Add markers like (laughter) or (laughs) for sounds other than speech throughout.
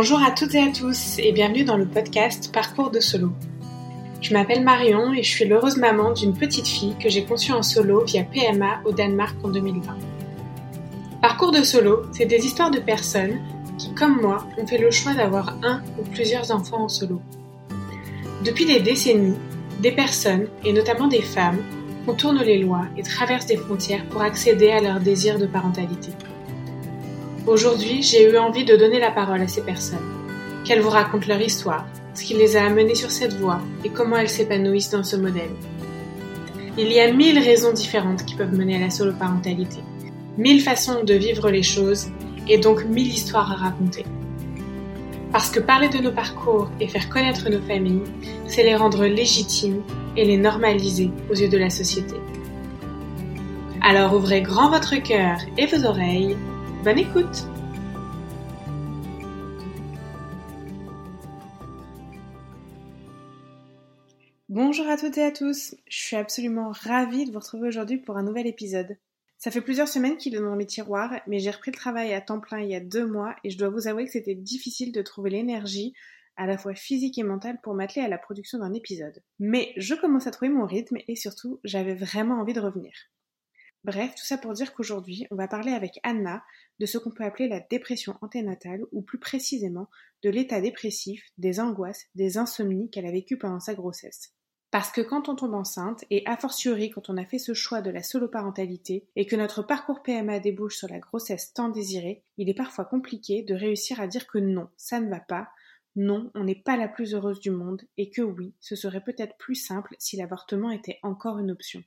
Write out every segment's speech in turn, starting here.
Bonjour à toutes et à tous et bienvenue dans le podcast Parcours de solo. Je m'appelle Marion et je suis l'heureuse maman d'une petite fille que j'ai conçue en solo via PMA au Danemark en 2020. Parcours de solo, c'est des histoires de personnes qui, comme moi, ont fait le choix d'avoir un ou plusieurs enfants en solo. Depuis des décennies, des personnes, et notamment des femmes, contournent les lois et traversent des frontières pour accéder à leur désir de parentalité. Aujourd'hui, j'ai eu envie de donner la parole à ces personnes, qu'elles vous racontent leur histoire, ce qui les a amenées sur cette voie et comment elles s'épanouissent dans ce modèle. Il y a mille raisons différentes qui peuvent mener à la soloparentalité, mille façons de vivre les choses et donc mille histoires à raconter. Parce que parler de nos parcours et faire connaître nos familles, c'est les rendre légitimes et les normaliser aux yeux de la société. Alors ouvrez grand votre cœur et vos oreilles Bonne écoute Bonjour à toutes et à tous, je suis absolument ravie de vous retrouver aujourd'hui pour un nouvel épisode. Ça fait plusieurs semaines qu'il est dans mes tiroirs, mais j'ai repris le travail à temps plein il y a deux mois et je dois vous avouer que c'était difficile de trouver l'énergie, à la fois physique et mentale, pour m'atteler à la production d'un épisode. Mais je commence à trouver mon rythme et surtout, j'avais vraiment envie de revenir. Bref, tout ça pour dire qu'aujourd'hui, on va parler avec Anna de ce qu'on peut appeler la dépression anténatale, ou plus précisément de l'état dépressif, des angoisses, des insomnies qu'elle a vécues pendant sa grossesse. Parce que quand on tombe enceinte, et a fortiori quand on a fait ce choix de la soloparentalité, et que notre parcours PMA débouche sur la grossesse tant désirée, il est parfois compliqué de réussir à dire que non, ça ne va pas, non, on n'est pas la plus heureuse du monde, et que oui, ce serait peut-être plus simple si l'avortement était encore une option.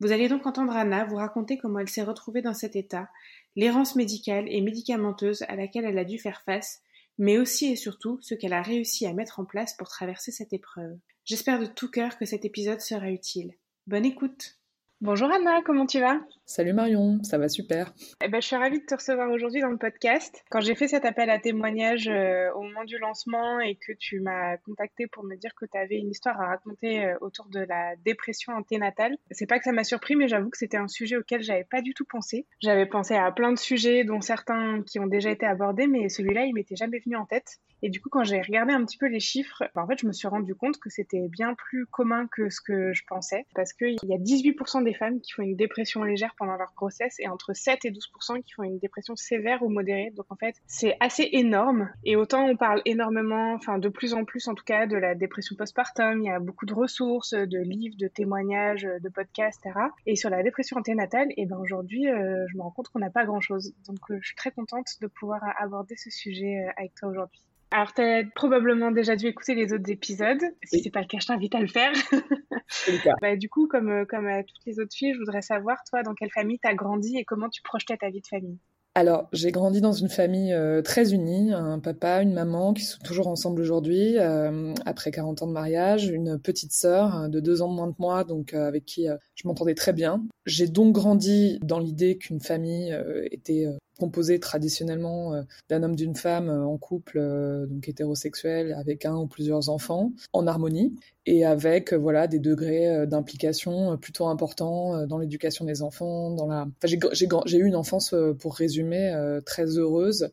Vous allez donc entendre Anna vous raconter comment elle s'est retrouvée dans cet état, l'errance médicale et médicamenteuse à laquelle elle a dû faire face, mais aussi et surtout ce qu'elle a réussi à mettre en place pour traverser cette épreuve. J'espère de tout cœur que cet épisode sera utile. Bonne écoute Bonjour Anna, comment tu vas? Salut Marion, ça va super. Eh ben, je suis ravie de te recevoir aujourd'hui dans le podcast. Quand j'ai fait cet appel à témoignage euh, au moment du lancement et que tu m'as contacté pour me dire que tu avais une histoire à raconter euh, autour de la dépression anténatale, c'est pas que ça m'a surpris, mais j'avoue que c'était un sujet auquel j'avais pas du tout pensé. J'avais pensé à plein de sujets, dont certains qui ont déjà été abordés, mais celui-là, il m'était jamais venu en tête. Et du coup, quand j'ai regardé un petit peu les chiffres, ben, en fait, je me suis rendu compte que c'était bien plus commun que ce que je pensais, parce qu'il y a 18% des femmes qui font une dépression légère pendant leur grossesse et entre 7 et 12% qui font une dépression sévère ou modérée. Donc en fait, c'est assez énorme. Et autant on parle énormément, enfin de plus en plus en tout cas, de la dépression postpartum. Il y a beaucoup de ressources, de livres, de témoignages, de podcasts, etc. Et sur la dépression anténatale, eh ben aujourd'hui, euh, je me rends compte qu'on n'a pas grand-chose. Donc euh, je suis très contente de pouvoir aborder ce sujet euh, avec toi aujourd'hui. Alors, tu as probablement déjà dû écouter les autres épisodes. Si c'est pas le cas, je t'invite à le faire. (laughs) bah, du coup, comme, euh, comme à toutes les autres filles, je voudrais savoir, toi, dans quelle famille tu as grandi et comment tu projetais ta vie de famille? Alors, j'ai grandi dans une famille euh, très unie, un papa, une maman qui sont toujours ensemble aujourd'hui, euh, après 40 ans de mariage, une petite sœur de deux ans de moins de moi, donc avec qui je m'entendais très bien. J'ai donc grandi dans l'idée qu'une famille était composé traditionnellement euh, d'un homme d'une femme euh, en couple euh, donc hétérosexuel avec un ou plusieurs enfants en harmonie et avec voilà des degrés d'implication plutôt importants dans l'éducation des enfants dans la j'ai eu une enfance pour résumer très heureuse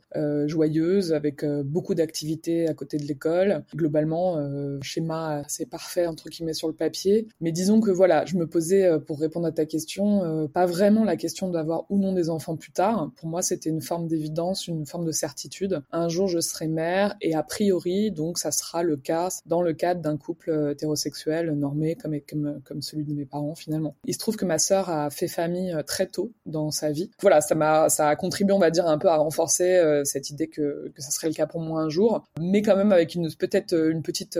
joyeuse avec beaucoup d'activités à côté de l'école. Globalement schéma assez parfait entre guillemets sur le papier. Mais disons que voilà je me posais pour répondre à ta question pas vraiment la question d'avoir ou non des enfants plus tard. Pour moi c'était une forme d'évidence une forme de certitude un jour je serai mère et a priori donc ça sera le cas dans le cadre d'un couple hétérosexuel, normé comme, celui de mes parents finalement. Il se trouve que ma sœur a fait famille euh, très tôt dans sa vie. Voilà, ça m'a, ça a contribué, on va dire, un peu à renforcer euh, cette idée que, que ça serait le cas pour moi un jour, mais quand même avec peut-être euh, une petite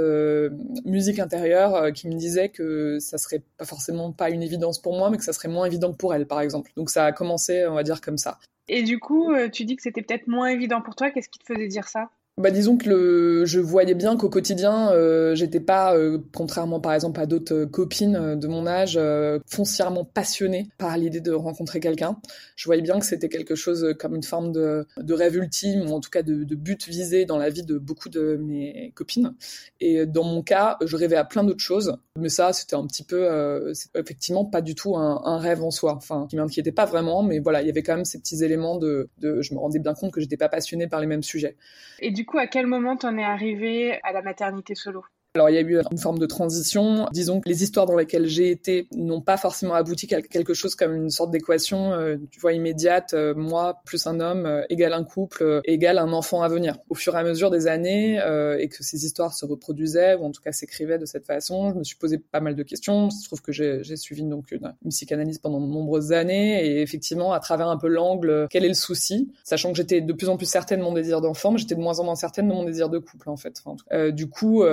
musique intérieure qui me disait que ça serait pas forcément pas une évidence pour moi, mais que ça serait moins évident pour elle, par exemple. Donc ça a commencé, on va dire comme ça. Et du coup, tu dis que c'était peut-être moins évident pour toi. Qu'est-ce qui te faisait dire ça? Bah disons que le, je voyais bien qu'au quotidien, euh, j'étais pas, euh, contrairement par exemple à d'autres euh, copines euh, de mon âge, foncièrement passionnée par l'idée de rencontrer quelqu'un. Je voyais bien que c'était quelque chose comme une forme de, de rêve ultime, ou en tout cas de, de, but visé dans la vie de beaucoup de mes copines. Et dans mon cas, je rêvais à plein d'autres choses, mais ça, c'était un petit peu, effectivement, pas du tout un, un, rêve en soi, enfin, qui m'inquiétait pas vraiment, mais voilà, il y avait quand même ces petits éléments de, de je me rendais bien compte que j'étais pas passionnée par les mêmes sujets. Coup, à quel moment t'en es arrivé à la maternité solo? Alors il y a eu une forme de transition. Disons que les histoires dans lesquelles j'ai été n'ont pas forcément abouti à quelque chose comme une sorte d'équation, euh, tu vois, immédiate. Euh, moi plus un homme euh, égale un couple égale un enfant à venir. Au fur et à mesure des années et que ces histoires se reproduisaient ou en tout cas s'écrivaient de cette façon, je me suis posé pas mal de questions. Il se trouve que j'ai suivi donc une, psychanalyse pendant de nombreuses années et effectivement à travers un peu l'angle quel est le souci, sachant que j'étais de plus en plus certaine de mon désir d'enfant, mais j'étais de moins en moins certaine de mon désir de couple en fait. Du coup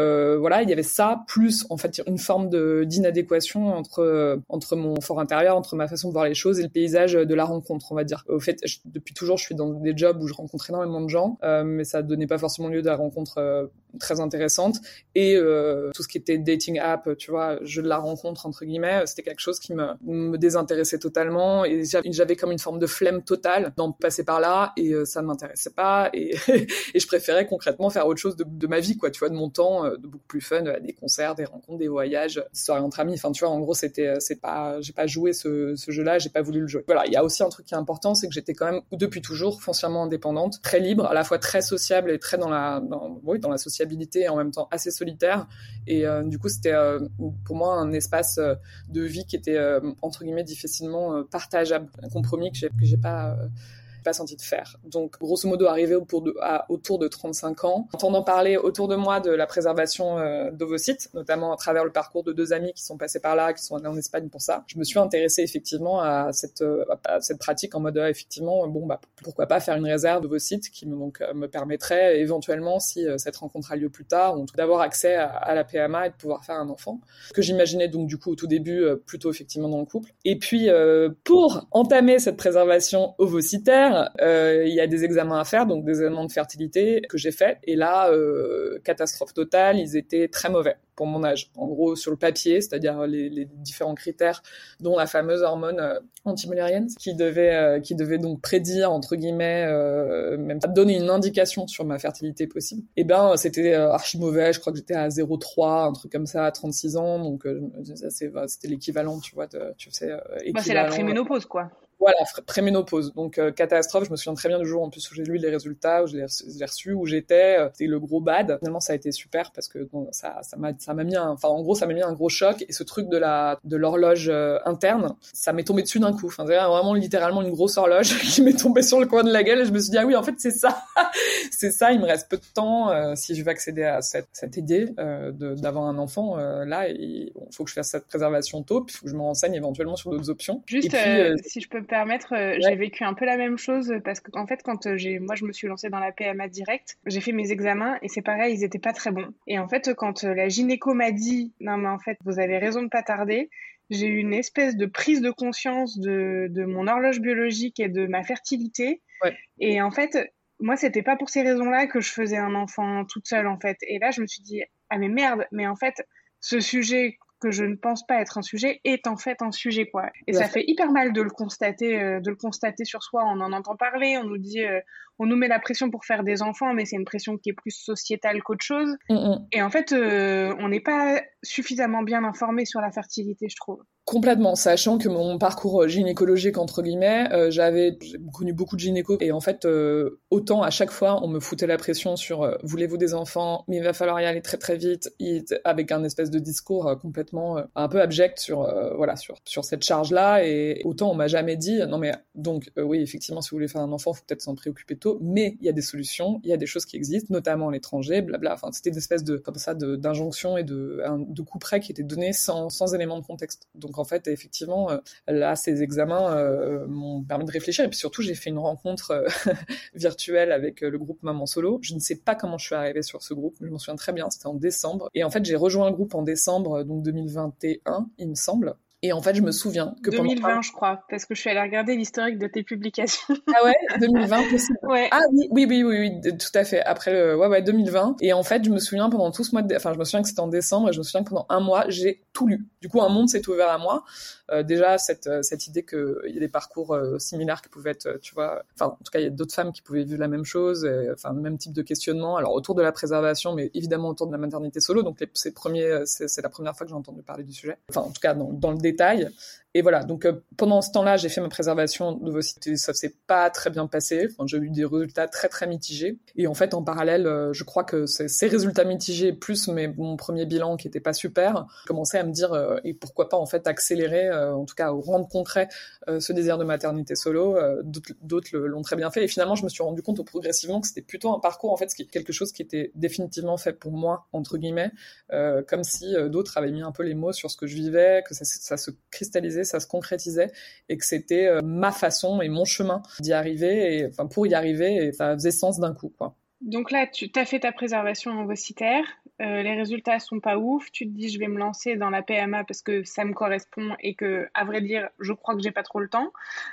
voilà, il y avait ça plus en fait une forme de d'inadéquation entre entre mon fort intérieur, entre ma façon de voir les choses et le paysage de la rencontre, on va dire. Au fait, depuis toujours, je suis dans des jobs où je rencontre énormément de gens, euh, mais ça donnait pas forcément lieu de la rencontre euh, très intéressante. Et euh, tout ce qui était dating app, tu vois, de la rencontre entre guillemets, c'était quelque chose qui me, me désintéressait totalement et j'avais comme une forme de flemme totale d'en passer par là et ça ne m'intéressait pas et, (laughs) et je préférais concrètement faire autre chose de, de, ma vie, quoi, tu vois, de mon temps, de beaucoup plus fun, des concerts, des rencontres, des voyages, des soirées entre amis. Enfin, tu vois, en gros, c'était, euh, c'est pas, j'ai pas joué ce, ce jeu-là, j'ai pas voulu le jouer. Voilà, il y a aussi un truc qui est important, c'est que j'étais quand même depuis toujours foncièrement indépendante, très libre, à la fois très sociable et très dans la, oui, dans la sociabilité et en même temps assez solitaire. Et euh, du coup, c'était euh, pour moi un espace de vie qui était entre guillemets difficilement partageable, un compromis que j'ai pas pas senti de faire. Donc, grosso modo, arrivé autour de, à, autour de 35 ans, entendant parler autour de moi de la préservation euh, d'ovocytes, notamment à travers le parcours de deux amis qui sont passés par là, qui sont allés en Espagne pour ça, je me suis intéressée effectivement à cette, euh, pratique en mode, euh, effectivement, bon, bah, pourquoi pas faire une réserve d'ovocytes qui me, donc, me permettrait éventuellement, si cette rencontre a lieu plus tard, d'avoir accès à, à, la PMA et de pouvoir faire un enfant. Que j'imaginais donc, du coup, au tout début, plutôt effectivement dans le couple. Et puis, pour entamer cette préservation ovocytaire, euh, il y a des examens à faire, donc des examens de fertilité que j'ai fait. Et là, euh, catastrophe totale, ils étaient très mauvais pour mon âge. En gros, sur le papier, c'est-à-dire les, différents critères, dont la fameuse hormone euh, antimolérienne, qui devait, qui devait donc prédire entre guillemets, même donner une indication sur ma fertilité possible. Et eh ben, c'était archi mauvais. Je crois que j'étais à 0,3, un truc comme ça, à 36 ans. Donc, c'était l'équivalent, tu vois, de, tu sais, bah, c'est la préménopause, quoi. Voilà, préménopause. Donc euh, catastrophe. Je me souviens très bien du jour en plus où j'ai lu les résultats, où j'ai reçu, où j'étais. Euh, c'était le gros bad. Finalement, ça a été super parce que bon, ça, ça m'a, ça m'a mis, un, enfin en gros, ça m'a mis un gros choc. Et ce truc de la, de l'horloge euh, interne, ça m'est tombé dessus d'un coup. Enfin, vraiment littéralement une grosse horloge (laughs) qui m'est tombée sur le coin de la gueule. Et je me suis dit ah oui, en fait c'est ça, (laughs) c'est ça. Il me reste peu de temps si je veux accéder à cette, cette idée d'avoir un enfant. là, il faut que je fasse cette préservation tôt, puis il faut que je me renseigne éventuellement sur d'autres options. Juste, si je peux permettre, euh, j'ai vécu un peu la même chose parce qu'en en fait, quand euh, j'ai, moi, je me suis lancée dans la PMA direct, j'ai fait mes examens et c'est pareil, ils étaient pas très bons. Et en fait, quand euh, la gynéco m'a dit, non, mais en fait, vous avez raison de pas tarder, j'ai eu une espèce de prise de conscience de, de mon horloge biologique et de ma fertilité. Et en fait, moi, c'était pas pour ces raisons-là que je faisais un enfant toute seule, en fait. Et là, je me suis dit, ah mais merde, mais en fait, ce sujet que je ne pense pas être un sujet est en fait un sujet quoi. Et ça fait hyper mal de le constater, euh, de le constater sur soi. On en entend parler, on nous dit, euh, on nous met la pression pour faire des enfants, mais c'est une pression qui est plus sociétale qu'autre chose. Mm, mm. Et en fait, euh, on n'est pas suffisamment bien informé sur la fertilité, je trouve. Complètement, sachant que mon parcours gynécologique entre guillemets, euh, j'avais connu beaucoup de gynéco et en fait euh, autant à chaque fois on me foutait la pression sur euh, voulez-vous des enfants, mais il va falloir y aller très très vite, avec un espèce de discours complètement un peu abject sur voilà sur sur cette charge là et autant on m'a jamais dit non mais donc oui effectivement si vous voulez faire un enfant faut peut-être s'en préoccuper tôt, mais il y a des solutions, il y a des choses qui existent notamment à l'étranger, blabla. Enfin c'était une espèce de comme ça d'injonction et de de coup près qui étaient donnés sans sans élément de contexte. Donc en fait, effectivement, euh, là, ces examens euh, m'ont permis de réfléchir. Et puis surtout, j'ai fait une rencontre euh, (laughs) virtuelle avec le groupe Maman Solo. Je ne sais pas comment je suis arrivée sur ce groupe. Je m'en souviens très bien. C'était en décembre. Et en fait, j'ai rejoint un groupe en décembre, donc 2021, il me semble. Et en fait, je me souviens que 2020, je crois, parce que je suis allée regarder l'historique de tes publications. (laughs) Ah ouais, 2020 possible. (laughs) ouais. Ah oui, oui, oui, oui, oui, tout à fait. Après le, ouais, ouais, 2020. Et en fait, je me souviens pendant tout ce mois, de... enfin, je me souviens que c'était en décembre, et je me souviens que pendant un mois, j'ai tout lu. Du coup, un monde s'est ouvert à moi. Euh, déjà cette euh, cette idée qu'il y a des parcours euh, similaires qui pouvaient être, tu vois, enfin, en tout cas, il y a d'autres femmes qui pouvaient vivre la même chose, enfin, le même type de questionnement. Alors autour de la préservation, mais évidemment autour de la maternité solo. Donc, c'est premiers, c'est la première fois que j'ai entendu parler du sujet. Enfin, en tout cas, dans, dans le détail. Et voilà, donc euh, pendant ce temps-là, j'ai fait ma préservation d'ovocytes. Ça s'est pas très bien passé. J'ai eu des résultats très très mitigés. Et en fait, en parallèle, euh, je crois que ces résultats mitigés plus mon premier bilan qui était pas super, commençais à me dire euh, et pourquoi pas en fait accélérer, en tout cas rendre concret ce désir de maternité solo. D'autres l'ont très bien fait. Et finalement, je me suis rendu compte progressivement que c'était plutôt un parcours en fait, quelque chose qui était définitivement fait pour moi entre guillemets, comme si d'autres avaient mis un peu les mots sur ce que je vivais, que ça se cristallisait ça se concrétisait et que c'était euh, ma façon et mon chemin d'y arriver et enfin pour y arriver et ça faisait sens d'un coup quoi. Donc là, tu as fait ta préservation ovocytaire, euh, les résultats sont pas ouf, tu te dis je vais me lancer dans la PMA parce que ça me correspond et que, à vrai dire, je crois que j'ai pas trop le temps.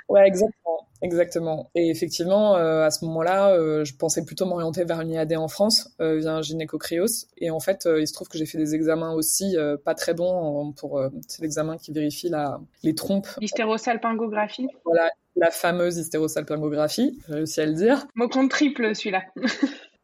Ouais, exactement, exactement. Et effectivement, euh, à ce moment-là, euh, je pensais plutôt m'orienter vers une IAD en France, via un gynéco-cryos. Et en fait, il se trouve que j'ai fait des examens aussi pas très bons pour c'est l'examen qui vérifie la, les trompes. L'hystérosalpingographie. Voilà, la fameuse hystérosalpingographie, j'ai réussi à le dire. Mot compte triple celui-là. (laughs)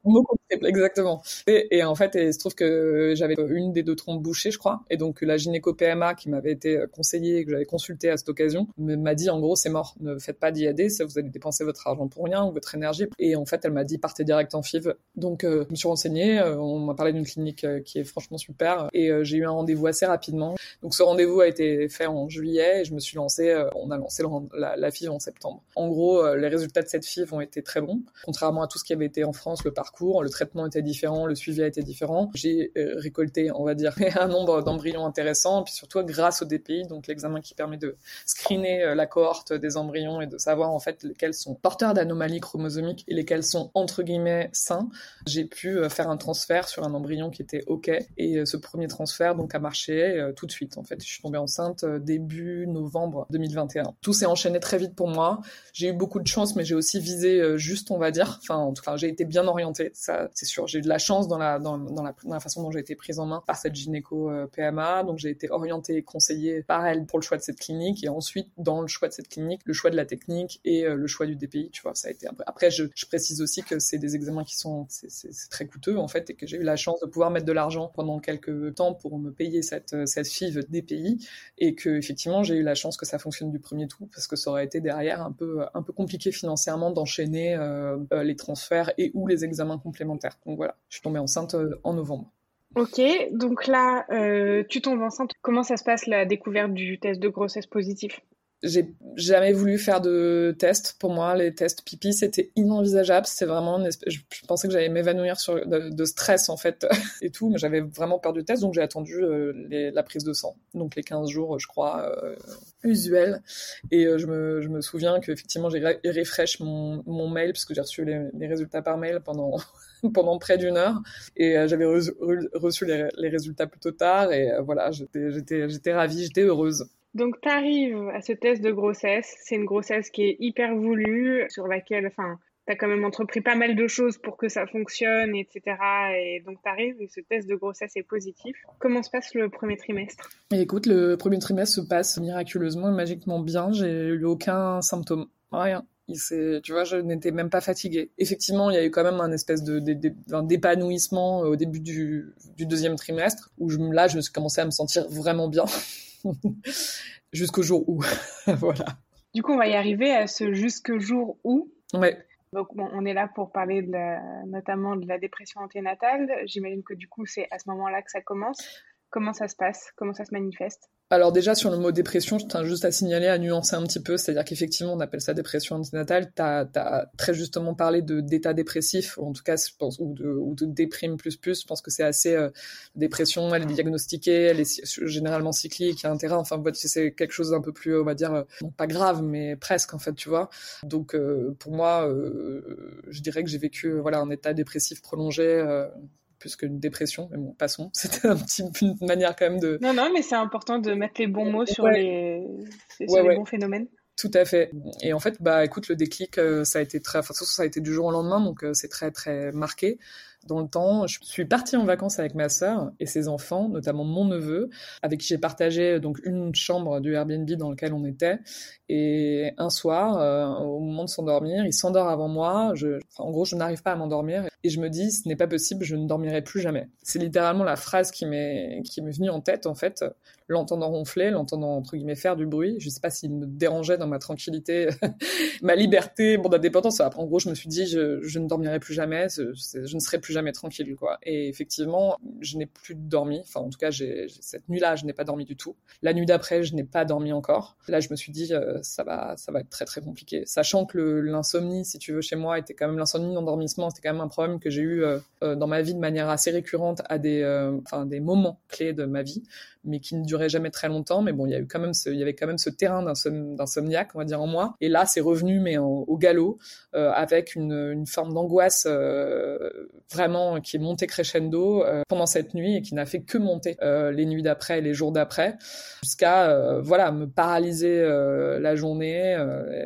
Exactement. Et, en fait, il se trouve que j'avais une des deux trompes bouchées, je crois. Et donc, la gynéco PMA qui m'avait été conseillée et que j'avais consulté à cette occasion m'a dit, en gros, c'est mort. Ne faites pas d'IAD, ça vous allez dépenser votre argent pour rien ou votre énergie. Et en fait, elle m'a dit, partez direct en FIV. Donc, euh, je me suis renseignée. Euh, on m'a parlé d'une clinique euh, qui est franchement super. Et j'ai eu un rendez-vous assez rapidement. Donc, ce rendez-vous a été fait en juillet et je me suis lancée, on a lancé la, la FIV en septembre. En gros, les résultats de cette FIV ont été très bons. Contrairement à tout ce qui avait été en France, le parcours le traitement était différent, le suivi a été différent. J'ai euh, récolté, on va dire, (laughs) un nombre d'embryons intéressants, puis surtout grâce au DPI, donc l'examen qui permet de screener euh, la cohorte des embryons et de savoir en fait lesquels sont porteurs d'anomalies chromosomiques et lesquels sont entre guillemets sains. J'ai pu euh, faire un transfert sur un embryon qui était ok et ce premier transfert donc a marché tout de suite. En fait, je suis tombée enceinte début novembre 2021. Tout s'est enchaîné très vite pour moi. J'ai eu beaucoup de chance, mais j'ai aussi visé juste, on va dire. Enfin, en tout cas, j'ai été bien orientée c'est sûr. J'ai eu de la chance dans la, dans, la, dans la façon dont j'ai été prise en main par cette gynéco euh, PMA, donc j'ai été orientée et conseillée par elle pour le choix de cette clinique, et ensuite dans le choix de cette clinique, le choix de la technique et euh, le choix du DPI, tu vois, ça a été après. Je, je précise aussi que c'est des examens qui sont, c'est très coûteux en fait, et que j'ai eu la chance de pouvoir mettre de l'argent pendant quelques temps pour me payer cette, cette FIV DPI, et que effectivement j'ai eu la chance que ça fonctionne du premier coup, parce que ça aurait été derrière un peu, un peu compliqué financièrement d'enchaîner euh, les transferts et ou les examens complémentaires. Donc voilà, je suis tombée enceinte euh, en novembre. Ok, donc là, euh, tu tombes enceinte. Comment ça se passe la découverte du test de grossesse positif? J'ai jamais voulu faire de tests. Pour moi, les tests pipi, c'était inenvisageable. C'est vraiment, je, pensais que j'allais m'évanouir sur de, stress en fait (laughs) et tout, mais j'avais vraiment peur du test, donc j'ai attendu euh, la prise de sang, donc les 15 jours, je crois, euh, usuels. Et euh, je, me, souviens qu'effectivement, j'ai refresh mon, mail parce que j'ai reçu les, résultats par mail pendant (laughs) pendant près d'une heure et j'avais reçu les, résultats plutôt tard et voilà, j'étais ravie, j'étais heureuse. Donc, tu arrives à ce test de grossesse. C'est une grossesse qui est hyper voulue, sur laquelle, enfin, tu as quand même entrepris pas mal de choses pour que ça fonctionne, etc. Et donc, tu arrives et ce test de grossesse est positif. Comment se passe le premier trimestre? Écoute, le premier trimestre se passe miraculeusement et magiquement bien. J'ai eu aucun symptôme. Rien tu vois, je n'étais même pas fatiguée. Effectivement, il y a eu quand même un espèce de, d'épanouissement au début du, deuxième trimestre, où je, là, je commencé à me sentir vraiment bien. (laughs) jusqu'au jour où. (laughs) voilà. Du coup, on va y arriver à ce jusqu'au jour où. Ouais. Donc, bon, on est là pour parler de la, notamment de la dépression anténatale. J'imagine que du coup, c'est à ce moment-là que ça commence. Comment ça se passe Comment ça se manifeste alors déjà sur le mot dépression, je tiens juste à signaler, à nuancer un petit peu, c'est-à-dire qu'effectivement on appelle ça dépression antinatale. Tu as, très justement parlé d'état dépressif, ou en tout cas je pense, ou de, ou de déprime plus plus. Je pense que c'est assez euh, dépression, elle est diagnostiquée, elle est généralement cyclique, il y a un terrain. Enfin c'est quelque chose d'un peu plus, on va dire, euh, pas grave, mais presque en fait, tu vois. Donc euh, pour moi, je dirais que j'ai vécu voilà un état dépressif prolongé plus qu'une dépression, mais bon, passons. (laughs) C'était un petit, une manière quand même de. Non, non, mais c'est important de mettre les bons mots sur les, sur les bons phénomènes. Tout à fait. Et en fait, bah, écoute, le déclic, euh, ça a été très, enfin, ça a été du jour au lendemain, donc euh, c'est très, très marqué dans le temps. Je suis partie en vacances avec ma sœur et ses enfants, notamment mon neveu, avec qui j'ai partagé donc une chambre du Airbnb dans lequel on était. Et un soir, euh, au moment de s'endormir, il s'endort avant moi. Je, en gros, je n'arrive pas à m'endormir et je me dis, ce n'est pas possible, je ne dormirai plus jamais. C'est littéralement la phrase qui m'est qui m'est venue en tête en fait l'entendant ronfler, l'entendant entre guillemets faire du bruit. Je sais pas s'il me dérangeait dans ma tranquillité, (laughs) ma liberté, mon indépendance. Après, en gros, je me suis dit, je, ne dormirai plus jamais, je, ne serai plus jamais tranquille, quoi. Et effectivement, je n'ai plus dormi. Enfin, en tout cas, cette nuit-là, je n'ai pas dormi du tout. La nuit d'après, je n'ai pas dormi encore. Là, je me suis dit, euh, ça va, ça va être très très compliqué. Sachant que l'insomnie, si tu veux, chez moi, était quand même l'insomnie, l'endormissement, c'était quand même un problème que j'ai eu euh, euh, dans ma vie de manière assez récurrente à des, des moments clés de ma vie mais qui ne durait jamais très longtemps. Mais bon, il y y avait quand même ce terrain d'insomniaque, on va dire en moi. Et là, c'est revenu, mais au galop, euh, avec une, forme d'angoisse euh, vraiment qui est montée crescendo euh, pendant cette nuit et qui n'a fait que monter les nuits d'après les jours d'après, jusqu'à voilà me paralyser la journée.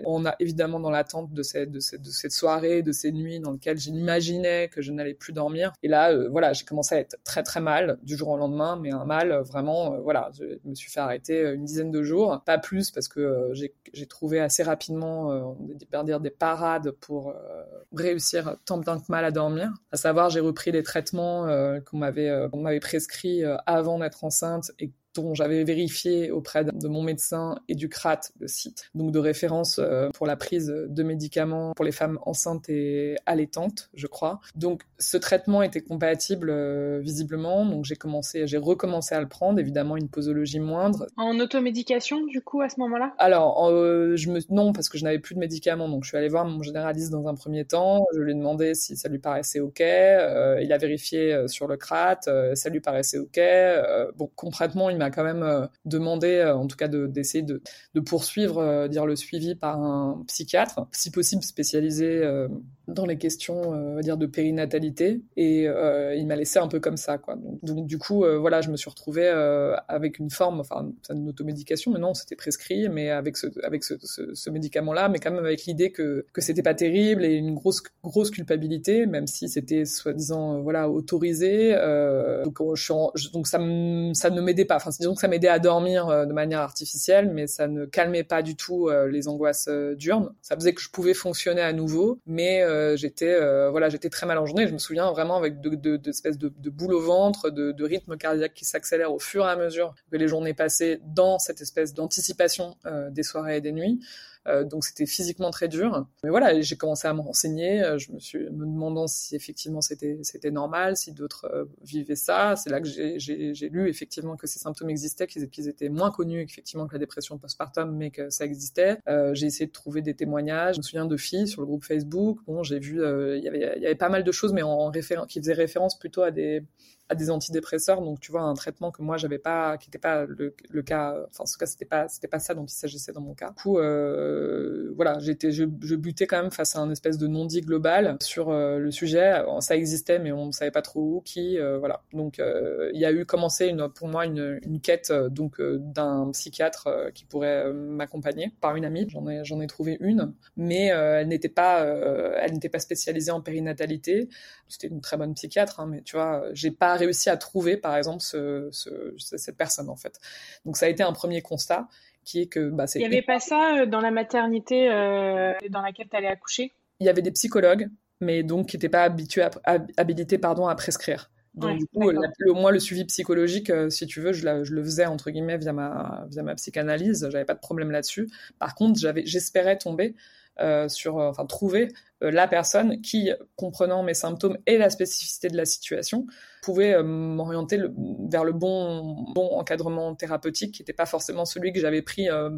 on a évidemment dans l'attente de cette, de cette, soirée, de ces nuits dans lesquelles j'imaginais que je n'allais plus dormir. Et là, voilà, j'ai commencé à être très très mal du jour au lendemain, mais un mal vraiment voilà, je me suis fait arrêter euh, une dizaine de jours, pas plus parce que euh, j'ai trouvé assez rapidement, peut dire des parades pour réussir tant bien que mal à dormir. À savoir, j'ai repris les traitements qu'on m'avait m'avait prescrits avant d'être enceinte et dont j'avais vérifié auprès de mon médecin et du CRAT, le site, donc de référence euh, pour la prise de médicaments pour les femmes enceintes et allaitantes, je crois. Donc ce traitement était compatible euh, visiblement, donc j'ai commencé, j'ai recommencé à le prendre, évidemment une posologie moindre. En automédication du coup à ce moment-là? Alors euh, je me non parce que je n'avais plus de médicaments, donc je suis allée voir mon généraliste dans un premier temps, je lui ai demandé si ça lui paraissait ok, il a vérifié sur le CRAT, ça lui paraissait ok. bon concrètement il m'a quand même euh, demandé, euh, en tout cas, d'essayer de, de, poursuivre, euh, dire le suivi par un psychiatre, si possible spécialisé dans les questions, on va dire, de périnatalité. Et il m'a laissé un peu comme ça, quoi. Donc, du coup, voilà, je me suis retrouvée avec une forme, enfin, une automédication, mais non, c'était prescrit, mais avec ce, avec ce, ce, médicament-là, mais quand même avec l'idée que que c'était pas terrible et une grosse grosse culpabilité, même si c'était soi-disant, voilà, autorisé. donc, je donc ça, ça ne m'aidait pas. Enfin, disons que ça m'aidait à dormir euh, de manière artificielle, mais ça ne calmait pas du tout euh, les angoisses euh, diurnes. Ça faisait que je pouvais fonctionner à nouveau, mais j'étais voilà, j'étais très mal en journée. Je me souviens vraiment avec de, de, de espèces de, de boule au ventre, de, de rythme cardiaque qui s'accélère au fur et à mesure que les journées passaient dans cette espèce d'anticipation des soirées et des nuits. Euh, donc c'était physiquement très dur. Mais voilà, j'ai commencé à me renseigner. Euh, je me suis me demandant si effectivement c'était c'était normal, si d'autres euh, vivaient ça. C'est là que j'ai lu effectivement que ces symptômes existaient, qu'ils étaient moins connus effectivement que la dépression postpartum, mais que ça existait. j'ai essayé de trouver des témoignages. Je me souviens de filles sur le groupe Facebook. Bon, j'ai vu il y avait il y avait pas mal de choses, mais en, référence qui faisaient référence plutôt à des à des antidépresseurs. Donc, tu vois, un traitement que moi, j'avais pas, qui n'était pas le, le, cas, enfin, en tout cas, c'était pas, c'était pas ça dont il s'agissait dans mon cas. Du coup, euh, voilà, j'étais, je, butais quand même face à un espèce de non-dit global sur euh, le sujet. Ça existait, mais on ne savait pas trop où, qui, euh, voilà. Donc, il y a eu commencé une, pour moi une, une quête donc d'un psychiatre qui pourrait m'accompagner par une amie. J'en ai, j'en ai trouvé une, mais elle n'était pas, elle n'était pas spécialisée en périnatalité. C'était une très bonne psychiatre, hein, mais tu vois, j'ai pas réussi à trouver, par exemple, ce, cette personne, en fait. Donc, ça a été un premier constat qui est que... Bah, Il n'y avait pas ça euh, dans la maternité euh, dans laquelle tu allais accoucher? Il y avait des psychologues, mais donc qui n'étaient pas habitués à, habilités pardon, à prescrire. Donc, du coup, le, moins le suivi psychologique, euh, si tu veux, je, je, le faisais entre guillemets via ma, via ma psychanalyse. J'avais pas de problème là-dessus. Par contre, j'avais, j'espérais tomber euh, sur, enfin, trouver la personne qui, comprenant mes symptômes et la spécificité de la situation, pouvait euh, m'orienter vers le bon, bon encadrement thérapeutique qui n'était pas forcément celui que j'avais pris, euh,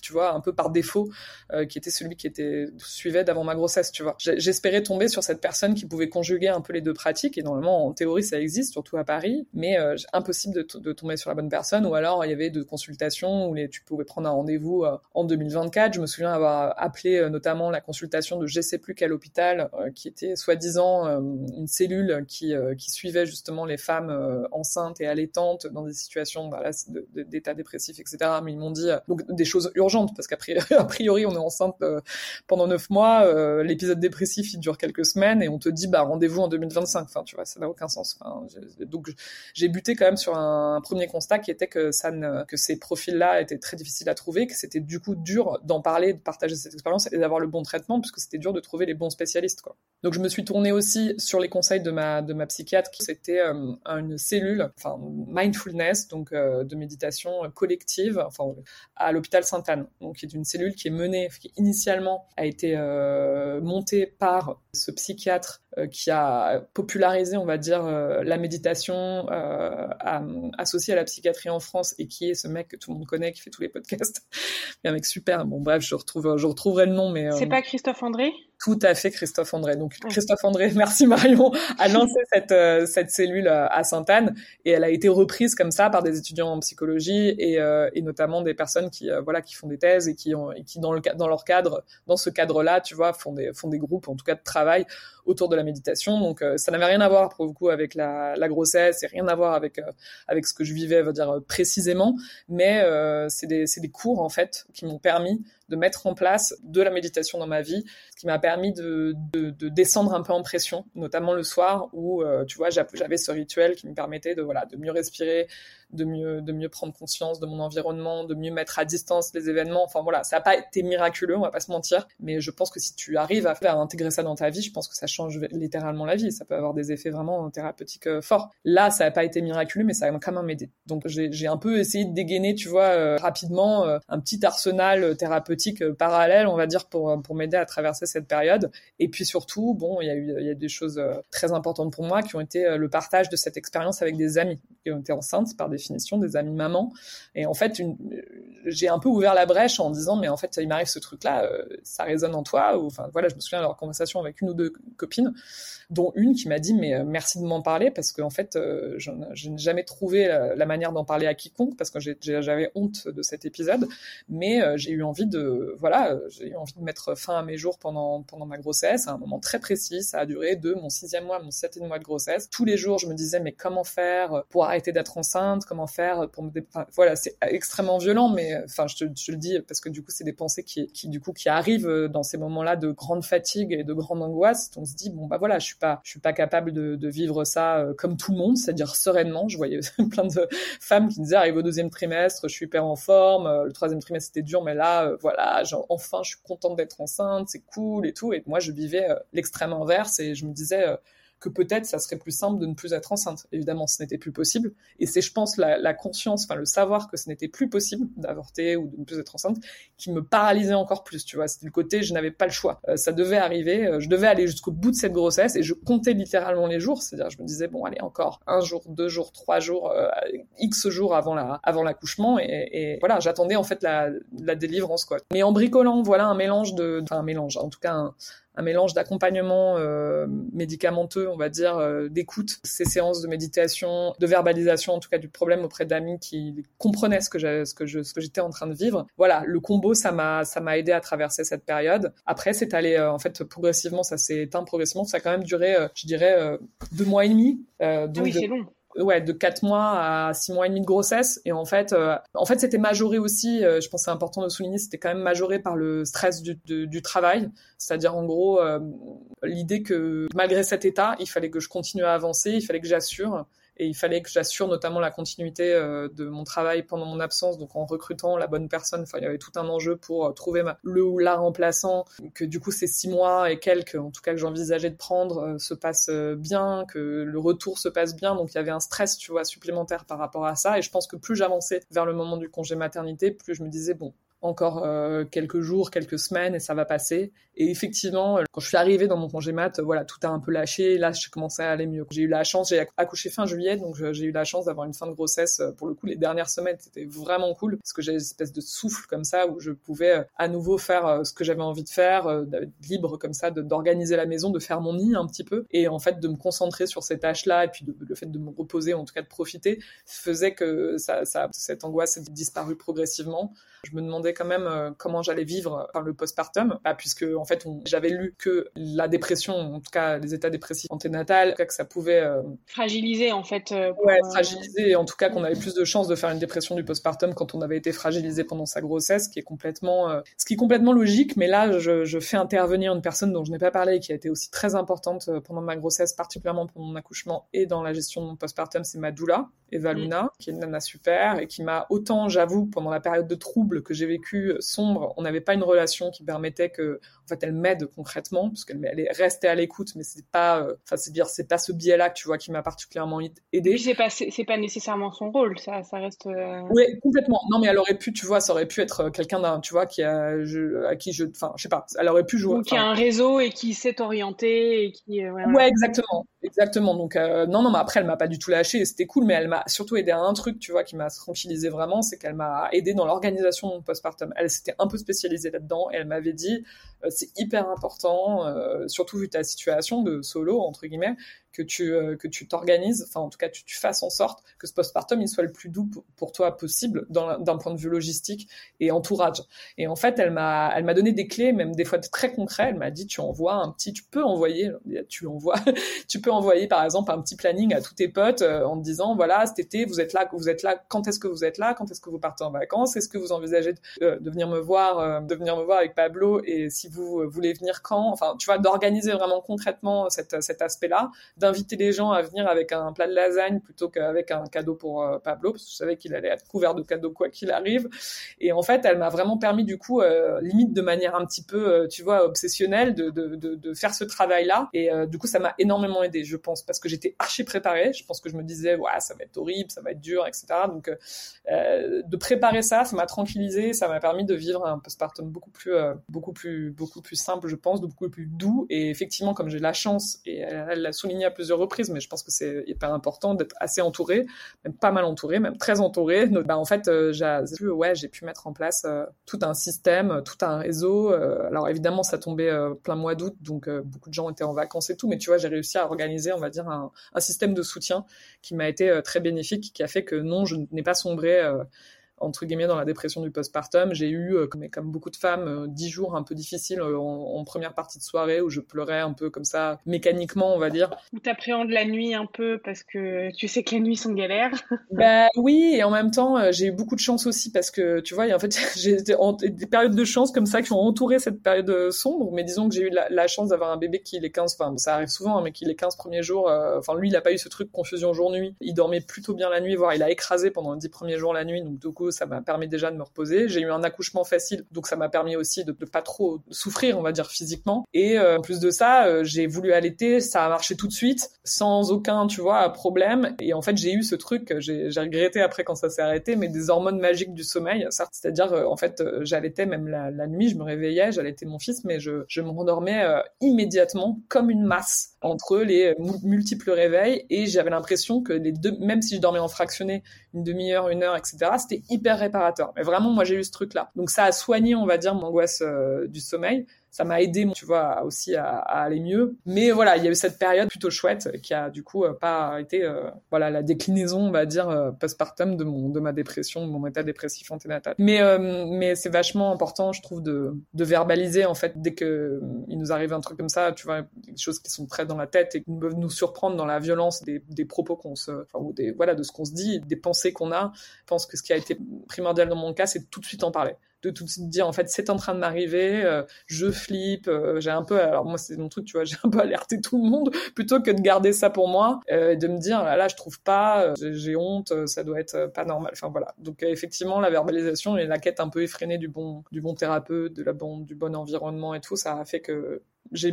tu vois, un peu par défaut, euh, qui était celui qui était suivait d'avant ma grossesse, tu vois. J'espérais tomber sur cette personne qui pouvait conjuguer un peu les deux pratiques et normalement en théorie ça existe, surtout à Paris, mais impossible de, tomber sur la bonne personne ou alors il y avait de consultations où tu pouvais prendre un rendez-vous en 2024. Je me souviens avoir appelé notamment la consultation de je sais plus quel hôpital qui était soi-disant une cellule qui, qui suivait justement les femmes euh, enceintes et allaitantes dans des situations bah, d'état dépressif, etc. Mais ils m'ont dit euh, donc des choses urgentes parce qu'à (laughs) priori, on est enceinte euh, pendant neuf mois, l'épisode dépressif il dure quelques semaines et on te dit bah rendez-vous en 2025. Enfin, tu vois, ça n'a aucun sens. donc j'ai buté quand même sur un, premier constat qui était que ça que ces profils-là étaient très difficiles à trouver, que c'était du coup dur d'en parler, de partager cette expérience et d'avoir le bon traitement puisque c'était dur de trouver les, bons spécialistes, quoi. Donc je me suis tournée aussi sur les conseils de ma de ma psychiatre. C'était euh, une cellule, enfin mindfulness, donc euh, de méditation collective, enfin à l'hôpital Sainte-Anne. Donc qui est une cellule qui est menée, qui initialement a été euh, montée par ce psychiatre qui a popularisé, on va dire, la méditation associée à la psychiatrie en France et qui est ce mec que tout le monde connaît, qui fait tous les podcasts. (laughs) un mec super. Bon bref, je retrouve, je retrouverai le nom, mais c'est pas Christophe André? Tout à fait Christophe André. Donc Christophe André, (laughs) merci Marion, a lancé cette, euh, cette cellule euh, à Sainte-Anne et elle a été reprise comme ça par des étudiants en psychologie et, euh, et notamment des personnes qui voilà qui font des thèses et qui ont et qui dans le dans leur cadre dans ce cadre-là, tu vois, font des font des groupes en tout cas de travail autour de la méditation. Donc ça n'avait rien à voir pour beaucoup avec la, grossesse et rien à voir avec avec ce que je vivais, va dire précisément, mais c'est des c'est des cours en fait qui m'ont permis de mettre en place de la méditation dans ma vie, ce qui m'a permis de, de, de, descendre un peu en pression, notamment le soir où, euh, tu vois, j'avais ce rituel qui me permettait de, voilà, de mieux respirer, de mieux, de mieux prendre conscience de mon environnement, de mieux mettre à distance les événements. Enfin voilà, ça n'a pas été miraculeux, on va pas se mentir, mais je pense que si tu arrives à, faire intégrer ça dans ta vie, je pense que ça change littéralement la vie. Ça peut avoir des effets vraiment thérapeutiques euh, forts. Là, ça n'a pas été miraculeux, mais ça a quand même aidé. Donc j'ai un peu essayé de dégainer, tu vois, euh, rapidement un petit arsenal thérapeutique euh, parallèle, on va dire, pour, pour m'aider à traverser cette période. Et puis surtout, bon, il y a eu y a des choses euh, très importantes pour moi qui ont été euh, le partage de cette expérience avec des amis qui ont été enceintes par définition, des amis mamans. Et en fait, j'ai un peu ouvert la brèche en disant, mais en fait, il m'arrive ce truc-là, ça résonne en toi. Enfin, voilà, je me souviens de leur conversation avec une ou deux copines, dont une qui m'a dit, mais merci de m'en parler parce qu'en fait, je, n'ai jamais trouvé la, manière d'en parler à quiconque parce que j'avais honte de cet épisode, mais j'ai eu envie de voilà, euh, j'ai eu envie de mettre fin à mes jours pendant pendant ma grossesse, à un moment très précis. Ça a duré de mon sixième mois mon septième mois de grossesse. Tous les jours, je me disais mais comment faire pour arrêter d'être enceinte Comment faire pour me voilà, c'est extrêmement violent, mais enfin je te, le dis parce que du coup c'est des pensées qui qui du coup qui arrivent dans ces moments-là de grande fatigue et de grande angoisse. On se dit bon bah voilà, je suis pas je suis pas capable de, vivre ça euh, comme tout le monde, c'est-à-dire sereinement. Je voyais (laughs) plein de femmes qui disaient arrive au deuxième trimestre, je suis hyper en forme, euh, le troisième trimestre c'était dur, mais là voilà enfin, je suis contente d'être enceinte, c'est cool et tout. Et moi, je vivais euh, l'extrême inverse et je me disais, euh, que peut-être ça serait plus simple de ne plus être enceinte. Évidemment, ce n'était plus possible. Et c'est, je pense, la, conscience, enfin le savoir que ce n'était plus possible d'avorter ou de ne plus être enceinte, qui me paralysait encore plus. Tu vois, c'était le côté, je n'avais pas le choix. Euh, ça devait arriver. Euh, je devais aller jusqu'au bout de cette grossesse et je comptais littéralement les jours. C'est-à-dire, je me disais bon, allez encore un jour, deux jours, trois jours, euh, x jours avant la, avant l'accouchement. Et, et, voilà, j'attendais en fait la, la délivrance quoi. Mais en bricolant, voilà un mélange de, enfin un mélange, en tout cas un, un mélange d'accompagnement euh, médicamenteux, on va dire, euh, d'écoute, ces séances de méditation, de verbalisation, en tout cas du problème auprès d'amis qui comprenaient ce que ce que je, ce que j'étais en train de vivre. Voilà, le combo, ça m'a, ça m'a aidé à traverser cette période. Après, c'est allé, euh, en fait, progressivement, ça s'est éteint progressivement. Ça a quand même duré, je dirais, deux mois et demi. Ah oui, c'est long ouais, de 4 mois à 6 mois et demi de grossesse. Et en fait, euh, en fait, c'était majoré aussi. Euh, je pense c'est important de souligner, c'était quand même majoré par le stress du, travail. C'est-à-dire en gros euh, l'idée que malgré cet état, il fallait que je continue à avancer, il fallait que j'assure et il fallait que j'assure notamment la continuité euh, de mon travail pendant mon absence, donc en recrutant la bonne personne. Enfin, il y avait tout un enjeu pour euh, trouver le ou la remplaçant, que du coup ces six mois et quelques, en tout cas que j'envisageais de prendre, euh, se passent bien, que le retour se passe bien. Donc il y avait un stress, tu vois, supplémentaire par rapport à ça. Et je pense que plus j'avançais vers le moment du congé maternité, plus je me disais bon, encore euh, quelques jours, quelques semaines et ça va passer. Et effectivement, euh, quand je suis arrivée dans mon congé mat, voilà, tout a un peu lâché. Là, je commençais à aller mieux. J'ai eu la chance, j'ai accouché fin juillet, donc euh, j'ai eu la chance d'avoir une fin de grossesse. Pour le coup, les dernières semaines, c'était vraiment cool parce que j'ai une espèce de souffle comme ça où je pouvais à nouveau faire ce que j'avais envie de faire, libre comme ça, d'organiser la maison, de faire mon nid un petit peu et en fait de me concentrer sur ces tâches-là et puis le fait de me reposer, en tout cas de profiter, faisait que ça cette angoisse a disparu progressivement. Je me demandais quand même euh, comment j'allais vivre par le postpartum, bah, puisque en fait j'avais lu que la dépression, en tout cas les états dépressifs anténatales, que ça pouvait euh, fragiliser en fait. Euh, ouais, fragiliser, et en tout cas qu'on avait plus de chances de faire une dépression du postpartum quand on avait été fragilisé pendant sa grossesse, ce qui est complètement, ce qui est complètement logique. Mais là, je, je fais intervenir une personne dont je n'ai pas parlé et qui a été aussi très importante pendant ma grossesse, particulièrement pendant mon accouchement et dans la gestion de mon postpartum, c'est ma doula, Eva mm. Luna, qui est une nana super et qui m'a autant, j'avoue, pendant la période de trouble que j'ai vécu sombre. On n'avait pas une relation qui permettait que, en fait, elle m'aide concrètement, parce qu'elle elle est restée à l'écoute, mais c'est pas, euh, enfin, c'est dire, c'est pas ce biais-là, tu vois, qui m'a particulièrement aidé. C'est pas, c'est pas nécessairement son rôle, ça, ça reste. Euh, oui, complètement. Non, mais elle aurait pu, tu vois, ça aurait pu être quelqu'un d'un, tu vois, qui a, je, à qui je, enfin, je sais pas, elle aurait pu jouer. Ou qui a un réseau et qui sait orienter et qui. Euh, ouais, exactement, exactement. Donc non, non, mais après, elle m'a pas du tout lâché, c'était cool, mais elle m'a surtout aidé à un truc, tu vois, qui m'a tranquillisé vraiment, c'est qu'elle m'a aidé dans l'organisation de mon Elle s'était un peu spécialisée là-dedans et elle m'avait dit, c'est hyper important, surtout vu ta situation de solo entre guillemets, que tu euh, que tu t'organises, enfin en tout cas tu, tu, fasses en sorte que ce postpartum il soit le plus doux pour toi possible d'un point de vue logistique et entourage. Et en fait elle m'a elle m'a donné des clés même des fois très concrets. Elle m'a dit tu envoies un petit, tu peux envoyer, tu envoies, (laughs) tu peux envoyer par exemple un petit planning à tous tes potes euh, en te disant voilà cet été vous êtes là, vous êtes là, quand est-ce que vous êtes là, quand est-ce que vous partez en vacances, est-ce que vous envisagez de, euh, de venir me voir, de venir me voir avec Pablo et si vous voulez venir quand, enfin tu vois d'organiser vraiment concrètement cette, cet aspect-là d'inviter les gens à venir avec un plat de lasagne plutôt qu'avec un cadeau pour euh, Pablo, parce que je savais qu'il allait être couvert de cadeaux quoi qu'il arrive. Et en fait, elle m'a vraiment permis du coup, euh, limite de manière un petit peu, euh, tu vois, obsessionnelle, de, de, de, faire ce travail-là. Et du coup, ça m'a énormément aidé, je pense, parce que j'étais archi préparée. Je pense que je me disais, ouais, ça va être horrible, ça va être dur, etc. Donc, de préparer ça, ça m'a tranquillisé, ça m'a permis de vivre un postpartum beaucoup plus, beaucoup plus, beaucoup plus simple, je pense, beaucoup plus doux. Et effectivement, comme j'ai la chance, et elle l'a souligné à plusieurs reprises, mais je pense que c'est hyper important d'être assez entouré, même pas mal entouré, même très entouré. Donc, bah, en fait, euh, j'ai pu, ouais, j'ai pu mettre en place euh, tout un système, tout un réseau. Euh, alors évidemment, ça tombait plein mois d'août, donc beaucoup de gens étaient en vacances et tout, mais tu vois, j'ai réussi à organiser, on va dire, un système de soutien qui m'a été très bénéfique, qui a fait que non, je n'ai pas sombré entre guillemets dans la dépression du postpartum. J'ai eu, euh, comme, comme beaucoup de femmes, euh, dix jours un peu difficiles euh, en, première partie de soirée où je pleurais un peu comme ça, mécaniquement, on va dire. Où t'appréhendes la nuit un peu parce que tu sais que les nuits sont galères. (laughs) bah oui, et en même temps, j'ai eu beaucoup de chance aussi parce que tu vois, en fait, (laughs) j'ai des périodes de chance comme ça qui ont entouré cette période sombre. Mais disons que j'ai eu la, chance d'avoir un bébé qui les 15, enfin ça arrive souvent, hein, mais qui les 15 premiers jours, enfin lui, il a pas eu ce truc confusion jour-nuit. Il dormait plutôt bien la nuit, voire il a écrasé pendant les 10 premiers jours la nuit, donc du coup ça m'a permis déjà de me reposer. J'ai eu un accouchement facile, donc ça m'a permis aussi de, ne pas trop souffrir, on va dire physiquement. Et euh, en plus de ça, euh, j'ai voulu allaiter, ça a marché tout de suite, sans aucun, tu vois, problème. Et en fait, j'ai eu ce truc, j'ai regretté après quand ça s'est arrêté, mais des hormones magiques du sommeil. C'est-à-dire, euh, en fait, j'allaitais même la, nuit, je me réveillais, j'allaitais mon fils, mais je, je me rendormais immédiatement comme une masse entre les multiples réveils et j'avais l'impression que les deux, même si je dormais en fractionné une demi-heure, une heure, etc., c'était hyper réparateur. Mais vraiment, moi, j'ai eu ce truc-là. Donc ça a soigné, on va dire, mon angoisse euh, du sommeil ça m'a aidé, tu vois, aussi à, aller mieux. Mais voilà, il y a eu cette période plutôt chouette qui a du coup euh, pas été, euh, voilà, la déclinaison, on va dire, euh, postpartum de mon, de ma dépression, de mon état dépressif anténatal. Mais, mais c'est vachement important, je trouve, de, verbaliser en fait dès que il nous arrive un truc comme ça, tu vois, des choses qui sont très dans la tête et qui peuvent nous surprendre dans la violence des, des propos qu'on se, enfin, ou des, voilà, de ce qu'on se dit, des pensées qu'on a. Je pense que ce qui a été primordial dans mon cas, c'est tout de suite en parler de tout de suite dire en fait c'est en train de m'arriver, euh, je flippe, euh, j'ai un peu alors moi c'est mon truc tu vois, (laughs) j'ai un peu alerté tout le monde plutôt que de garder ça pour moi euh, et de me dire là, là je trouve pas, j'ai honte, ça doit être pas normal. Enfin voilà. Donc effectivement la verbalisation et la quête un peu effrénée du bon du bon thérapeute, de la bon du bon environnement et tout, ça a fait que j'ai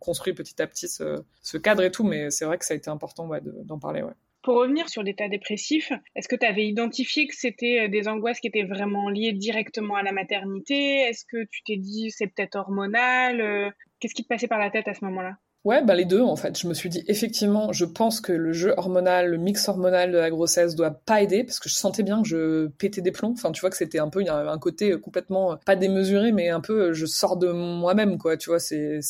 construit petit à petit ce, cadre et tout, mais c'est vrai que ça a été important d'en parler. Pour revenir sur l'état dépressif, est-ce que tu avais identifié que c'était euh, des angoisses qui étaient vraiment liées directement à la maternité? Est-ce que tu t'es dit c'est peut-être hormonal? Euh, Qu'est-ce qui te passait par la tête à ce moment-là? Ouais, bah les deux en fait. Je me suis dit effectivement, je pense que le jeu hormonal, le mix hormonal de la grossesse doit pas aider parce que je sentais bien que je pétais des plombs. Enfin, tu vois que c'était un peu un côté complètement pas démesuré, mais un peu je sors de moi-même quoi. Tu vois, c'est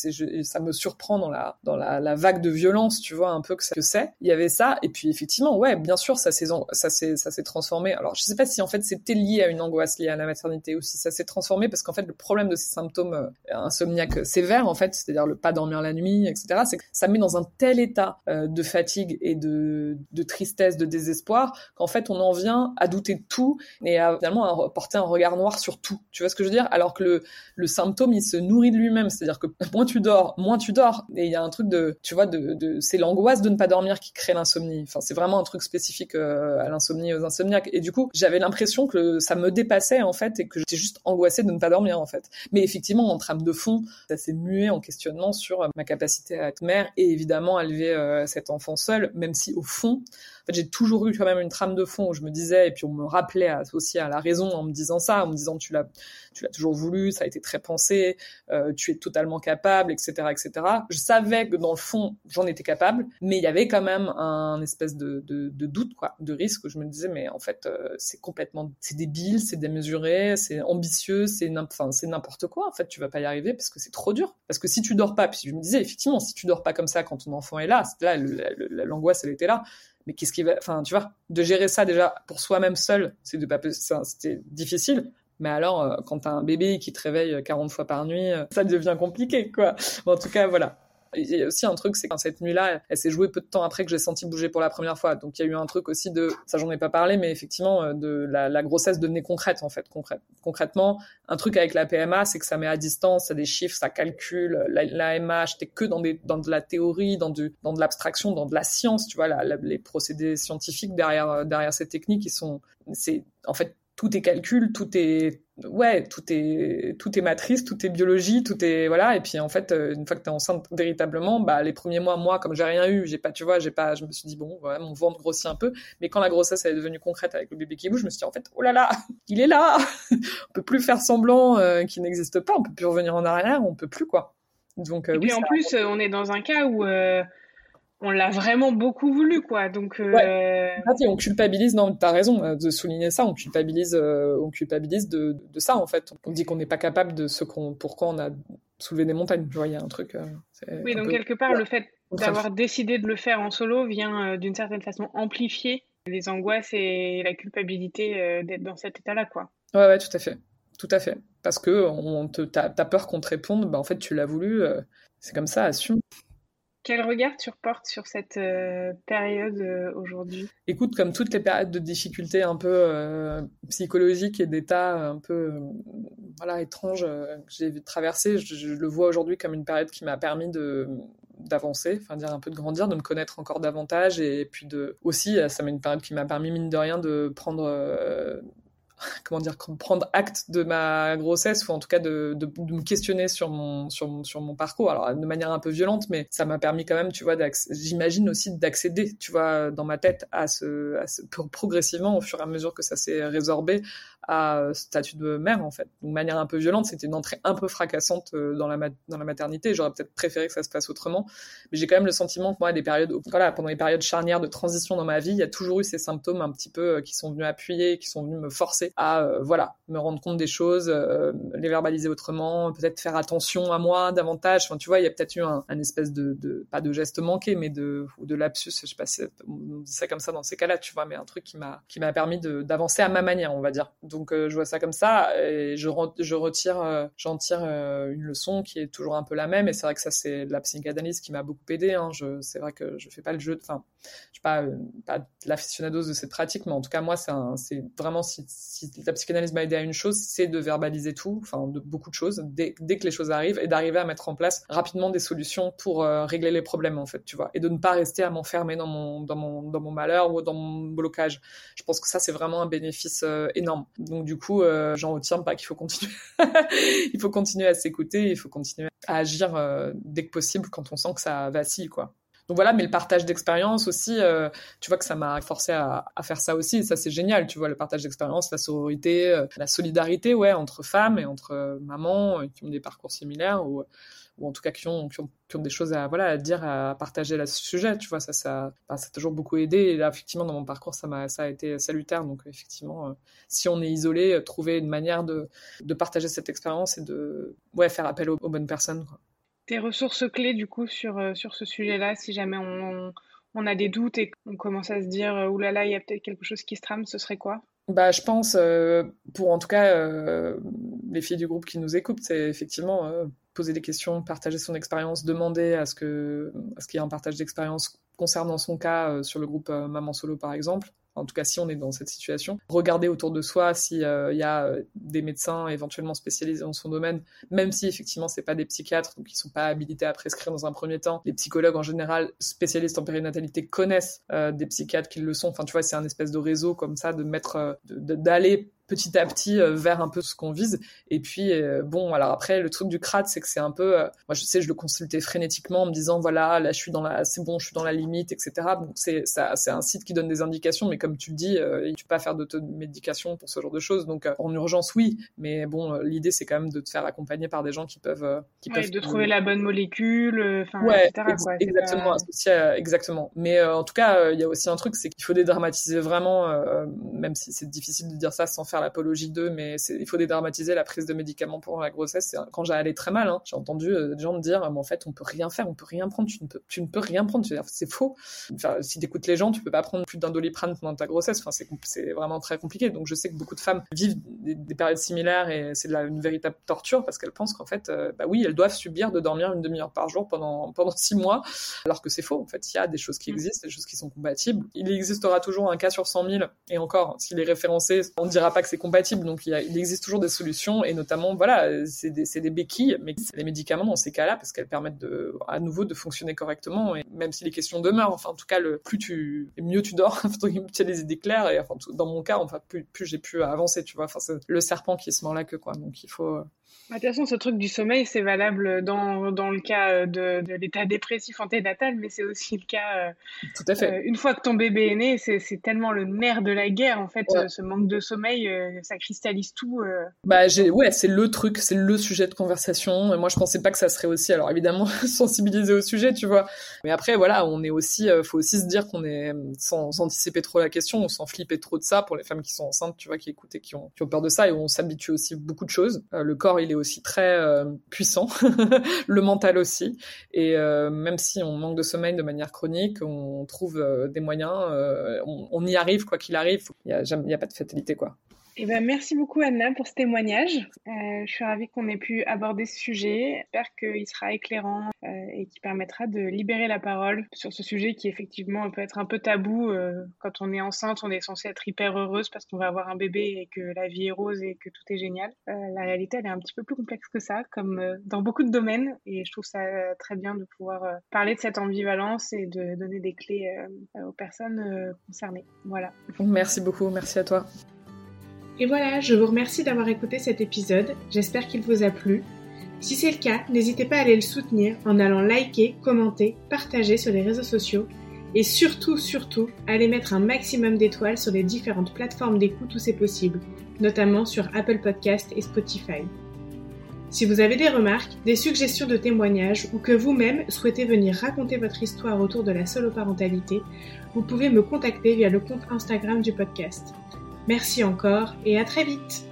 ça me surprend dans la dans la, vague de violence, tu vois un peu que c'est. Il y avait ça et puis effectivement, ouais, bien sûr, ça s'est ça s'est ça s'est transformé. Alors je sais pas si en fait c'était lié à une angoisse liée à la maternité ou si ça s'est transformé parce qu'en fait le problème de ces symptômes euh, insomniaques sévères en fait, c'est-à-dire le pas dormir la nuit, etc etc., c'est que ça met dans un tel état euh, de fatigue et de, de tristesse, de désespoir, qu'en fait, on en vient à douter de tout et à finalement à porter un regard noir sur tout. Tu vois ce que je veux dire? Alors que le, le symptôme, il se nourrit de lui-même. C'est-à-dire que (laughs) moins tu dors, moins tu dors. Et il y a un truc de, tu vois, de, de c'est l'angoisse de ne pas dormir qui crée l'insomnie. Enfin, c'est vraiment un truc spécifique euh, à l'insomnie, aux insomniaques. Et du coup, j'avais l'impression que ça me dépassait en fait et que j'étais juste angoissée de ne pas dormir en fait. Mais effectivement, en trame de fond, ça s'est mué en questionnement sur ma capacité à être mère et évidemment à élever euh, cet enfant seul, même si au fond, en fait, j'ai toujours eu quand même une trame de fond où je me disais, et puis on me rappelait aussi à la raison en me disant ça, en me disant tu l'as, tu l'as toujours voulu, ça a été très pensé, euh, tu es totalement capable, etc., etc. Je savais que dans le fond, j'en étais capable, mais il y avait quand même un espèce de, doute, quoi, de risque. Où je me disais, mais en fait, euh, c'est complètement, c'est débile, c'est démesuré, c'est ambitieux, c'est n'importe quoi. En fait, tu vas pas y arriver parce que c'est trop dur. Parce que si tu dors pas, puis je me disais effectivement, si tu dors pas comme ça quand ton enfant est là, là, l'angoisse elle était là mais qu'est-ce qui va, enfin, tu vois, de gérer ça déjà pour soi-même seul, c'est de pas, c'était difficile. Mais alors, euh, quand t'as un bébé qui te réveille 40 fois par nuit, euh, ça devient compliqué, quoi. en tout cas, voilà. Il y a aussi un truc, c'est que cette nuit-là, elle s'est jouée peu de temps après que j'ai senti bouger pour la première fois. Donc il y a eu un truc aussi de, ça j'en ai pas parlé, mais effectivement euh, de la, la grossesse devenait concrète en fait. Concrète. Concrètement, un truc avec la PMA, c'est que ça met à distance, ça des chiffres, ça calcule. La, la MH, t'es que dans des, dans de la théorie, dans de, dans de l'abstraction, dans de la science. Tu vois, la, les procédés scientifiques derrière euh, derrière ces techniques, ils sont, c'est en fait tout est calcul, tout est ouais, tout est tout est matrice, tout est biologie, tout est voilà. Et puis en fait, euh, une fois que tu es enceinte véritablement, bah les premiers mois, moi, comme j'ai rien eu, j'ai pas, tu vois, j'ai pas, je me suis dit bon, voilà, mon ventre grossit un peu. Mais quand la grossesse est devenue concrète avec le bébé qui bouge, je me suis dit en fait, oh là là, (laughs) il est là. (laughs) on peut plus faire semblant euh, qu'il n'existe pas, on peut plus revenir en arrière, on peut plus quoi. Donc euh, et puis en plus, on est dans un cas où on l'a vraiment beaucoup voulu, quoi. Donc, euh... ouais. on culpabilise. Non, t'as raison euh, de souligner ça. On culpabilise, euh, on culpabilise de, de, ça en fait. On dit qu'on n'est pas capable de ce qu'on, pourquoi on a soulevé des montagnes. Tu vois, il y a un truc. Euh, oui, donc quelque part, le fait d'avoir décidé de le faire en solo vient d'une certaine façon amplifier les angoisses et la culpabilité d'être dans cet état-là, quoi. Ouais, ouais, tout à fait, tout à fait. Parce que on te, t'as, peur qu'on te réponde. Bah en fait, tu l'as voulu. c'est comme ça. Assume. Quel regard tu reportes sur cette euh, période euh, aujourd'hui? Écoute, comme toutes les périodes de difficultés un peu euh, psychologiques et d'état un peu voilà étranges que j'ai traversé, je, je, le vois aujourd'hui comme une période qui m'a permis de d'avancer, enfin dire un peu de grandir, de me connaître encore davantage et puis de aussi ça m'a une période qui m'a permis mine de rien de prendre (laughs) comment dire, prendre acte de ma grossesse ou en tout cas de, de, de me questionner sur mon, sur mon, sur mon parcours. Alors de manière un peu violente, mais ça m'a permis quand même, tu vois, j'imagine aussi d'accéder, tu vois, dans ma tête à ce, à ce, progressivement au fur et à mesure que ça s'est résorbé à statut de mère en fait. De manière un peu violente, c'était une entrée un peu fracassante euh, dans la, dans la maternité. J'aurais peut-être préféré que ça se passe autrement, mais j'ai quand même le sentiment que moi, des périodes, voilà, pendant les périodes charnières de transition dans ma vie, il y a toujours eu ces symptômes un petit peu euh, qui sont venus appuyer, qui sont venus me forcer à voilà me rendre compte des choses, les verbaliser autrement, peut-être faire attention à moi davantage. Enfin, tu vois, il y a peut-être eu un, espèce de, pas de geste manqué, mais de ou de lapsus. Je sais pas on dit ça comme ça dans ces cas-là, tu vois, mais un truc qui m'a qui m'a permis d'avancer à ma manière, on va dire. Donc euh, je vois ça comme ça et je, je retire, euh, j'en tire euh, une leçon qui est toujours un peu la même. Et c'est vrai que ça c'est la psychanalyse qui m'a beaucoup aidé. Hein. C'est vrai que je fais pas le jeu, enfin je suis pas pas l'aficionados de cette pratique, mais en tout cas moi c'est vraiment si, la psychanalyse m'a aidé à une chose, c'est de verbaliser tout, enfin de beaucoup de choses dès, dès que les choses arrivent et d'arriver à mettre en place rapidement des solutions pour régler les problèmes en fait, tu vois, et de ne pas rester à m'enfermer dans mon dans mon dans mon malheur ou dans mon blocage. Je pense que ça c'est vraiment un bénéfice énorme. Donc du coup, euh, j'en retiens pas qu'il faut continuer. (laughs) il faut continuer à s'écouter, il faut continuer à agir euh, dès que possible quand on sent que ça vacille, quoi. Donc voilà, mais le partage d'expérience aussi, euh, tu vois que ça m'a forcé à, faire ça aussi. Ça, c'est génial, tu vois, le partage d'expérience, la sororité, euh, la solidarité, ouais, entre femmes et entre euh, mamans qui ont des parcours similaires ou en tout cas qui ont, qui ont, des choses à voilà à dire à partager à ce sujet tu vois ça ça a toujours beaucoup aidé et là effectivement dans mon parcours ça m'a ça a été salutaire donc effectivement si on est isolé trouver une manière de de partager cette expérience et de ouais faire appel aux, bonnes personnes quoi. Tes ressources clés du coup sur euh, ce sujet là si jamais on, a des doutes et qu'on commence à se dire oulala là là, il y a peut-être quelque chose qui se trame ce serait quoi? Bah, je pense, euh, pour en tout cas euh, les filles du groupe qui nous écoutent, c'est effectivement euh, poser des questions, partager son expérience, demander à ce que à ce qu'il y ait un partage d'expérience concernant son cas sur le groupe Maman Solo par exemple en tout cas si on est dans cette situation, regarder autour de soi s'il euh, y a euh, des médecins éventuellement spécialisés dans son domaine, même si effectivement c'est pas des psychiatres, donc ils sont pas habilités à prescrire dans un premier temps. Les psychologues en général spécialistes en périnatalité connaissent euh, des psychiatres qui le sont. Enfin tu vois c'est un espèce de réseau comme ça de mettre d'aller petit à petit euh, vers un peu ce qu'on vise. Et puis, euh, bon, alors après, le truc du crade, c'est que c'est un peu, euh, moi, je sais, je le consultais frénétiquement en me disant, voilà, là, je suis dans la, c'est bon, je suis dans la limite, etc. Donc, c'est, ça, c'est un site qui donne des indications, mais comme tu le dis, tu peux pas faire d'automédication pour ce genre de choses. Donc, en urgence, oui. Mais bon, l'idée, c'est quand même de te faire accompagner par des gens qui peuvent, qui peuvent. De trouver la bonne molécule, enfin, ouais, etc. exactement, exactement. Mais en tout cas, il y a aussi un truc, c'est qu'il faut dédramatiser vraiment, même si c'est difficile de dire ça sans faire l'apologie d'eux, mais il faut dédramatiser la prise de médicaments pour la grossesse. Quand j'ai allé très mal, hein, j'ai entendu euh, des gens me dire, mais en fait, on peut rien faire, on peut rien prendre, tu ne peux, tu ne peux rien prendre. C'est faux. Enfin, si écoutes les gens, tu peux pas prendre plus d'un doliprane pendant ta grossesse. Enfin, c'est vraiment très compliqué. Donc, je sais que beaucoup de femmes vivent des, périodes similaires et c'est une véritable torture parce qu'elles pensent qu'en fait, euh, bah oui, elles doivent subir de dormir une demi-heure par jour pendant pendant six mois, alors que c'est faux. En fait, il y a des choses qui mm. existent, des choses qui sont compatibles. Il existera toujours un cas sur 100 000 et encore, s'il est référencé, on ne dira pas que c'est compatible. Donc il, existe toujours des solutions et notamment voilà, c'est des, des, béquilles, mais c'est les médicaments dans ces cas-là parce qu'elles permettent de, à nouveau de fonctionner correctement. Et même si les questions demeurent, enfin en tout cas le plus tu mieux tu dors, (laughs) tu as les idées claires et enfin dans mon cas, enfin plus, plus j'ai pu avancer, tu vois. Enfin c'est le serpent qui se mord la queue quoi. Donc il faut de toute façon, ce truc du sommeil, c'est valable dans, dans, le cas euh, de, de l'état dépressif anténatal, mais c'est aussi le cas. Euh, Tout à fait. Euh, une fois que ton bébé est né, c'est tellement le nerf de la guerre, en fait, ce manque de sommeil, ça cristallise tout. Bah, ouais, c'est le truc, c'est le sujet de conversation. Et moi, je pensais pas que ça serait aussi. Alors, évidemment, (laughs) sensibiliser au sujet, tu vois. Mais après, voilà, on est aussi, faut aussi se dire qu'on est, sans, anticiper trop la question, on s'en flipper trop de ça pour les femmes qui sont enceintes, tu vois, qui écoutent et qui ont, qui ont peur de ça, et on s'habitue aussi beaucoup de choses. le corps, il est aussi très euh, puissant, (laughs) le mental aussi. Et euh, même si on manque de sommeil de manière chronique, on trouve euh, des moyens, on, y arrive quoi qu'il arrive. Il n'y a, a, pas de fatalité quoi. Eh ben, merci beaucoup Anna pour ce témoignage. Euh, je suis ravie qu'on ait pu aborder ce sujet. J'espère qu'il sera éclairant euh, et qui permettra de libérer la parole sur ce sujet qui effectivement peut être un peu tabou. Euh, quand on est enceinte, on est censé être hyper heureuse parce qu'on va avoir un bébé et que la vie est rose et que tout est génial. la réalité, elle est un petit peu plus complexe que ça, comme dans beaucoup de domaines. Et je trouve ça très bien de pouvoir parler de cette ambivalence et de donner des clés aux personnes concernées. Voilà. Merci beaucoup. Merci à toi. Et voilà, je vous remercie d'avoir écouté cet épisode, j'espère qu'il vous a plu. Si c'est le cas, n'hésitez pas à aller le soutenir en allant liker, commenter, partager sur les réseaux sociaux et surtout, surtout, allez mettre un maximum d'étoiles sur les différentes plateformes d'écoute où c'est possible, notamment sur Apple Podcast et Spotify. Si vous avez des remarques, des suggestions de témoignages ou que vous-même souhaitez venir raconter votre histoire autour de la soloparentalité, vous pouvez me contacter via le compte Instagram du podcast. Merci encore et à très vite